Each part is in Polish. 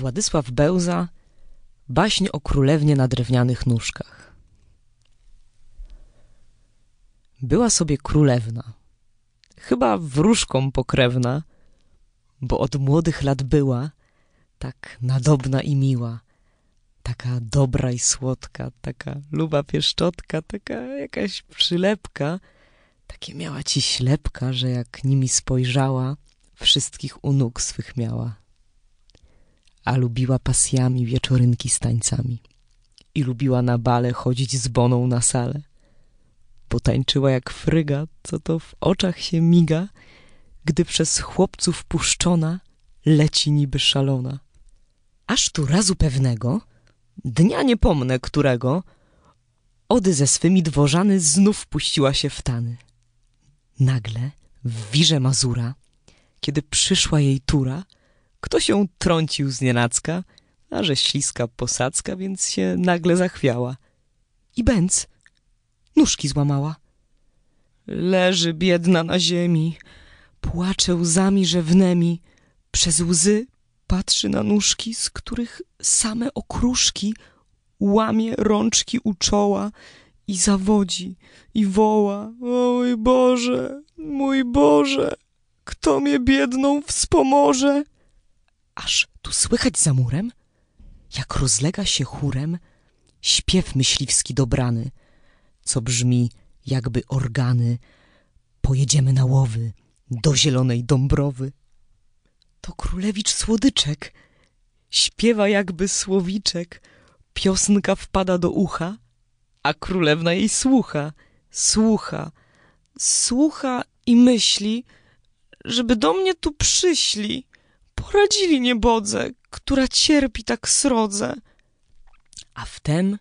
Władysław Bełza Baśń o królewnie na drewnianych nóżkach. Była sobie królewna, chyba wróżką pokrewna, bo od młodych lat była tak nadobna i miła, taka dobra i słodka, taka luba pieszczotka, taka jakaś przylepka, takie miała ci ślepka, że jak nimi spojrzała, wszystkich u nóg swych miała a lubiła pasjami wieczorynki z tańcami i lubiła na bale chodzić z boną na salę, bo tańczyła jak fryga, co to w oczach się miga, gdy przez chłopców puszczona leci niby szalona. Aż tu razu pewnego, dnia nie pomnę którego, Ody ze swymi dworzany znów puściła się w tany. Nagle w wirze Mazura, kiedy przyszła jej tura, kto się trącił z nienacka, a że śliska posadzka, więc się nagle zachwiała. I bęc nóżki złamała. Leży biedna na ziemi, płacze łzami rzewnemi, przez łzy patrzy na nóżki, z których same okruszki łamie rączki u czoła i zawodzi i woła. O mój Boże, mój Boże, kto mnie biedną wspomoże? Aż tu słychać za murem, jak rozlega się chórem? Śpiew myśliwski dobrany, co brzmi jakby organy. Pojedziemy na łowy do zielonej Dąbrowy. To królewicz słodyczek, śpiewa jakby słowiczek, piosnka wpada do ucha, a królewna jej słucha, słucha, słucha i myśli, żeby do mnie tu przyszli poradzili niebodze, która cierpi tak srodze. A wtem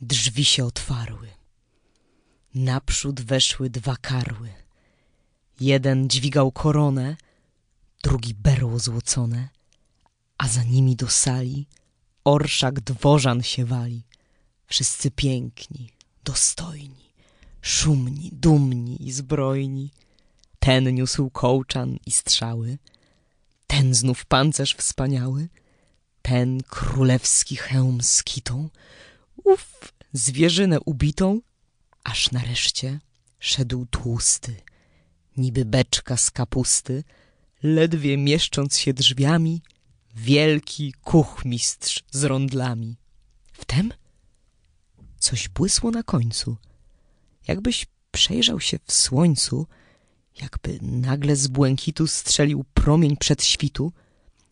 drzwi się otwarły. Naprzód weszły dwa karły. Jeden dźwigał koronę, drugi berło złocone, a za nimi do sali orszak dworzan się wali. Wszyscy piękni, dostojni, szumni, dumni i zbrojni. Ten niósł kołczan i strzały, ten znów pancerz wspaniały, ten królewski hełm z kitą, ów zwierzynę ubitą, aż nareszcie szedł tłusty, niby beczka z kapusty, ledwie mieszcząc się drzwiami, wielki kuchmistrz z rondlami. Wtem coś błysło na końcu, jakbyś przejrzał się w słońcu, jakby nagle z błękitu strzelił promień przed świtu,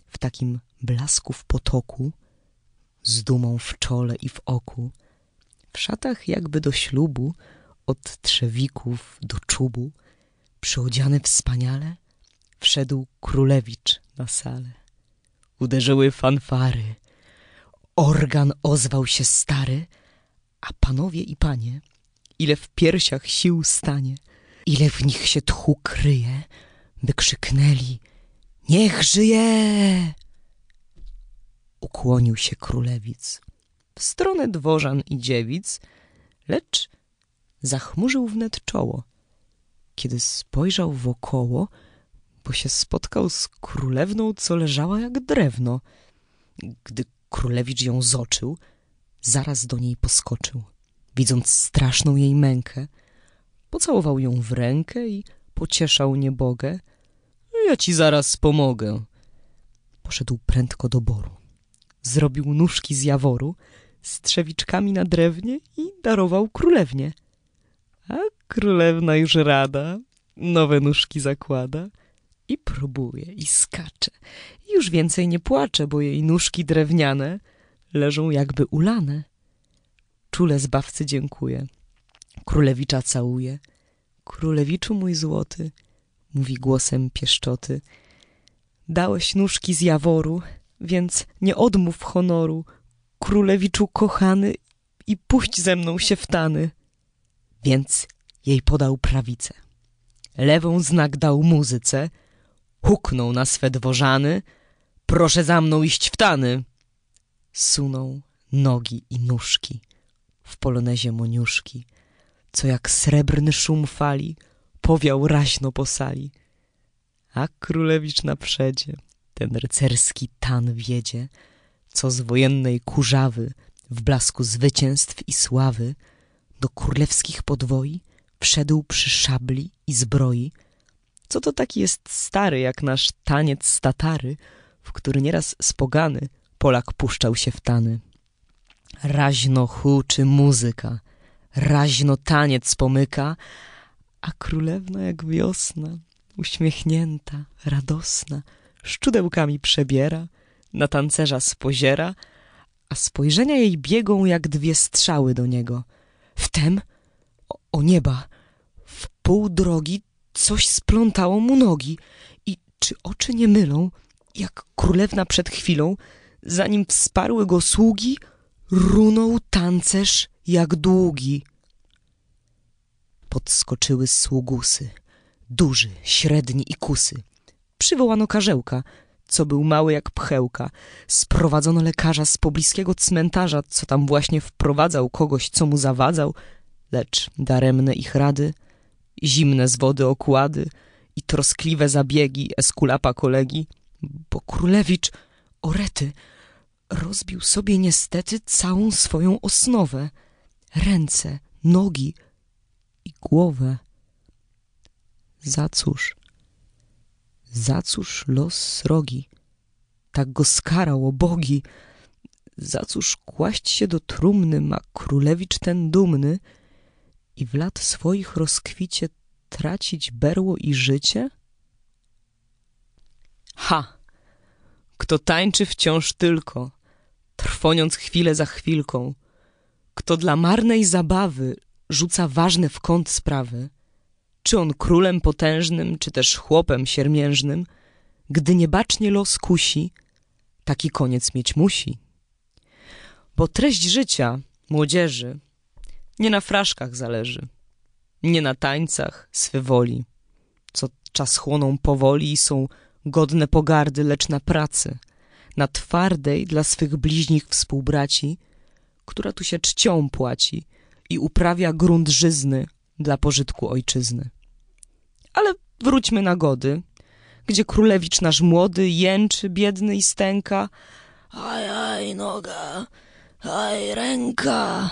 w takim blasku w potoku, z dumą w czole i w oku, w szatach jakby do ślubu, od trzewików do czubu, przyodziany wspaniale, wszedł królewicz na salę. Uderzyły fanfary, organ ozwał się stary, a panowie i panie, ile w piersiach sił stanie – ile w nich się tchu kryje, by krzyknęli Niech żyje! Ukłonił się królewic w stronę dworzan i dziewic, lecz zachmurzył wnet czoło, kiedy spojrzał wokoło, bo się spotkał z królewną, co leżała jak drewno. Gdy królewicz ją zoczył, zaraz do niej poskoczył, widząc straszną jej mękę, Pocałował ją w rękę i pocieszał niebogę. Ja ci zaraz pomogę. Poszedł prędko do boru. Zrobił nóżki z jaworu z trzewiczkami na drewnie i darował królewnie. A królewna już rada, nowe nóżki zakłada i próbuje i skacze. Już więcej nie płacze, bo jej nóżki drewniane leżą jakby ulane. Czule zbawcy dziękuję. Królewicza całuje. Królewiczu mój złoty, mówi głosem pieszczoty. Dałeś nóżki z jaworu, więc nie odmów honoru, królewiczu kochany, i puść ze mną się w tany. Więc jej podał prawicę. Lewą znak dał muzyce, huknął na swe dworzany, proszę za mną iść w tany. Sunął nogi i nóżki w polonezie moniuszki co jak srebrny szum fali powiał raźno po sali. A królewicz na przedzie, ten rycerski tan wiedzie, co z wojennej kurzawy w blasku zwycięstw i sławy do królewskich podwoi wszedł przy szabli i zbroi, co to taki jest stary jak nasz taniec z Tatary, w który nieraz spogany Polak puszczał się w tany. Raźno huczy muzyka, raźno taniec pomyka, a królewna jak wiosna, uśmiechnięta, radosna, szczudełkami przebiera, na tancerza spoziera, a spojrzenia jej biegą jak dwie strzały do niego. Wtem, o, o nieba, w pół drogi coś splątało mu nogi i czy oczy nie mylą, jak królewna przed chwilą, zanim wsparły go sługi, runął tancerz jak długi. Podskoczyły sługusy, duży, średni i kusy. Przywołano karzełka, co był mały jak pchełka. Sprowadzono lekarza z pobliskiego cmentarza, co tam właśnie wprowadzał kogoś, co mu zawadzał, lecz daremne ich rady, zimne z wody okłady i troskliwe zabiegi eskulapa kolegi, bo królewicz Orety rozbił sobie niestety całą swoją osnowę, ręce, nogi i głowę. Za cóż? Za cóż los srogi? Tak go skarał, o bogi! Za cóż kłaść się do trumny ma królewicz ten dumny i w lat swoich rozkwicie tracić berło i życie? Ha! Kto tańczy wciąż tylko, trwoniąc chwilę za chwilką, kto dla marnej zabawy rzuca ważne w kąt sprawy, czy on królem potężnym, czy też chłopem siermiężnym, gdy niebacznie los kusi, taki koniec mieć musi. Bo treść życia młodzieży nie na fraszkach zależy, nie na tańcach swy woli, co czas chłoną powoli i są godne pogardy, lecz na pracy, na twardej dla swych bliźnich współbraci, która tu się czcią płaci i uprawia grunt żyzny dla pożytku ojczyzny. Ale wróćmy na gody, gdzie królewicz nasz młody jęczy, biedny i stęka. Aj, aj, noga, aj, ręka.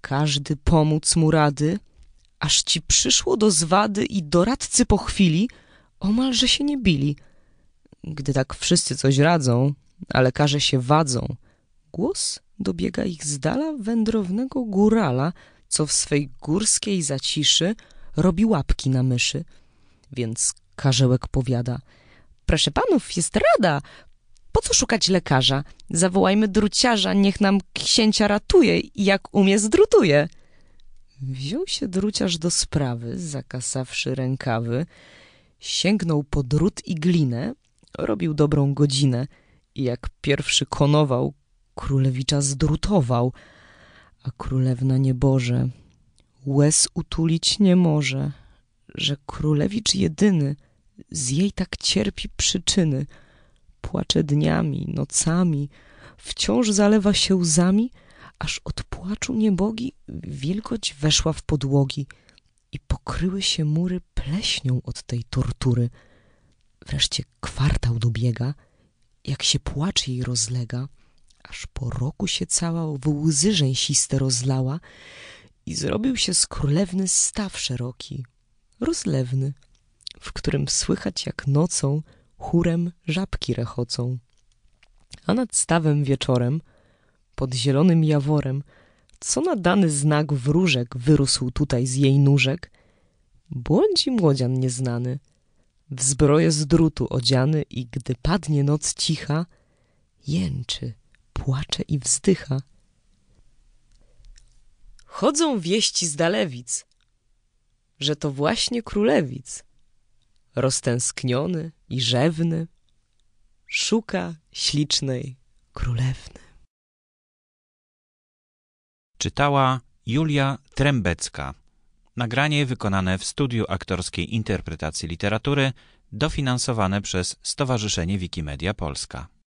Każdy pomóc mu rady, aż ci przyszło do zwady i doradcy po chwili omalże się nie bili. Gdy tak wszyscy coś radzą, a lekarze się wadzą, głos dobiega ich z dala wędrownego górala, co w swej górskiej zaciszy robi łapki na myszy. Więc karzełek powiada, proszę panów, jest rada, po co szukać lekarza? Zawołajmy druciarza, niech nam księcia ratuje i jak umie zdrutuje. Wziął się druciarz do sprawy, zakasawszy rękawy, sięgnął po drut i glinę, robił dobrą godzinę i jak pierwszy konował, królewicza zdrutował, a królewna nieboże łez utulić nie może, że królewicz jedyny z jej tak cierpi przyczyny, płacze dniami, nocami, wciąż zalewa się łzami, aż od płaczu niebogi wilgoć weszła w podłogi i pokryły się mury pleśnią od tej tortury. Wreszcie kwartał dobiega, jak się płacz jej rozlega, aż po roku się cała w łzy rzęsiste rozlała i zrobił się z królewny staw szeroki, rozlewny, w którym słychać jak nocą chórem żabki rechocą. A nad stawem wieczorem, pod zielonym jaworem, co na dany znak wróżek wyrósł tutaj z jej nóżek, błądzi młodzian nieznany, w zbroję z drutu odziany i gdy padnie noc cicha, jęczy, płacze i wzdycha. Chodzą wieści z Dalewic, że to właśnie królewic, roztęskniony i rzewny, szuka ślicznej królewny. Czytała Julia Trębecka. Nagranie wykonane w studiu aktorskiej interpretacji literatury, dofinansowane przez Stowarzyszenie Wikimedia Polska.